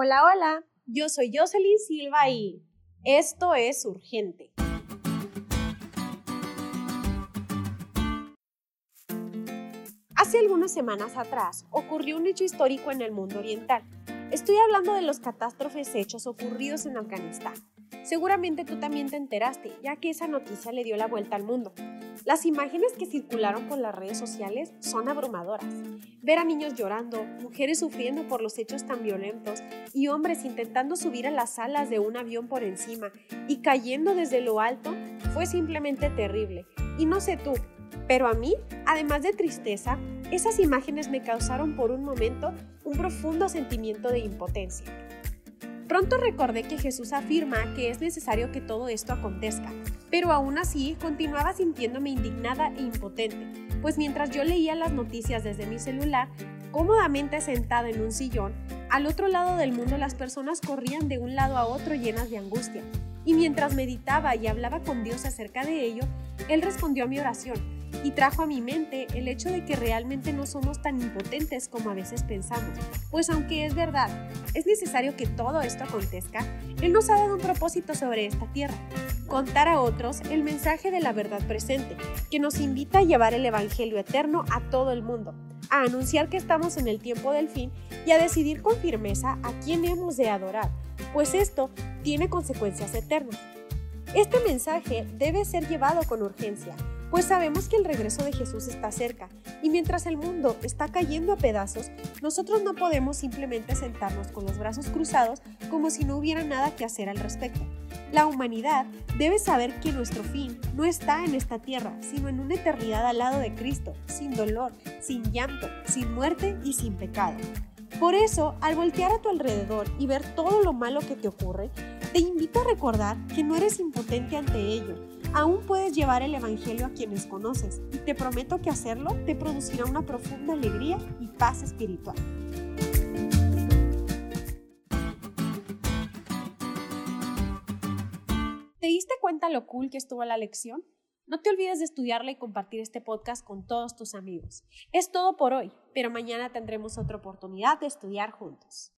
Hola, hola, yo soy Jocelyn Silva y esto es urgente. Hace algunas semanas atrás ocurrió un hecho histórico en el mundo oriental. Estoy hablando de los catástrofes hechos ocurridos en Afganistán. Seguramente tú también te enteraste, ya que esa noticia le dio la vuelta al mundo. Las imágenes que circularon por las redes sociales son abrumadoras. Ver a niños llorando, mujeres sufriendo por los hechos tan violentos y hombres intentando subir a las alas de un avión por encima y cayendo desde lo alto fue simplemente terrible. Y no sé tú, pero a mí, además de tristeza, esas imágenes me causaron por un momento un profundo sentimiento de impotencia. Pronto recordé que Jesús afirma que es necesario que todo esto acontezca, pero aún así continuaba sintiéndome indignada e impotente, pues mientras yo leía las noticias desde mi celular, cómodamente sentada en un sillón, al otro lado del mundo las personas corrían de un lado a otro llenas de angustia, y mientras meditaba y hablaba con Dios acerca de ello, Él respondió a mi oración y trajo a mi mente el hecho de que realmente no somos tan impotentes como a veces pensamos, pues aunque es verdad, es necesario que todo esto acontezca, Él nos ha dado un propósito sobre esta tierra, contar a otros el mensaje de la verdad presente, que nos invita a llevar el Evangelio eterno a todo el mundo, a anunciar que estamos en el tiempo del fin y a decidir con firmeza a quién hemos de adorar, pues esto tiene consecuencias eternas. Este mensaje debe ser llevado con urgencia, pues sabemos que el regreso de Jesús está cerca y mientras el mundo está cayendo a pedazos, nosotros no podemos simplemente sentarnos con los brazos cruzados como si no hubiera nada que hacer al respecto. La humanidad debe saber que nuestro fin no está en esta tierra, sino en una eternidad al lado de Cristo, sin dolor, sin llanto, sin muerte y sin pecado. Por eso, al voltear a tu alrededor y ver todo lo malo que te ocurre, te invito a recordar que no eres impotente ante ello, aún puedes llevar el Evangelio a quienes conoces y te prometo que hacerlo te producirá una profunda alegría y paz espiritual. ¿Te diste cuenta lo cool que estuvo la lección? No te olvides de estudiarla y compartir este podcast con todos tus amigos. Es todo por hoy, pero mañana tendremos otra oportunidad de estudiar juntos.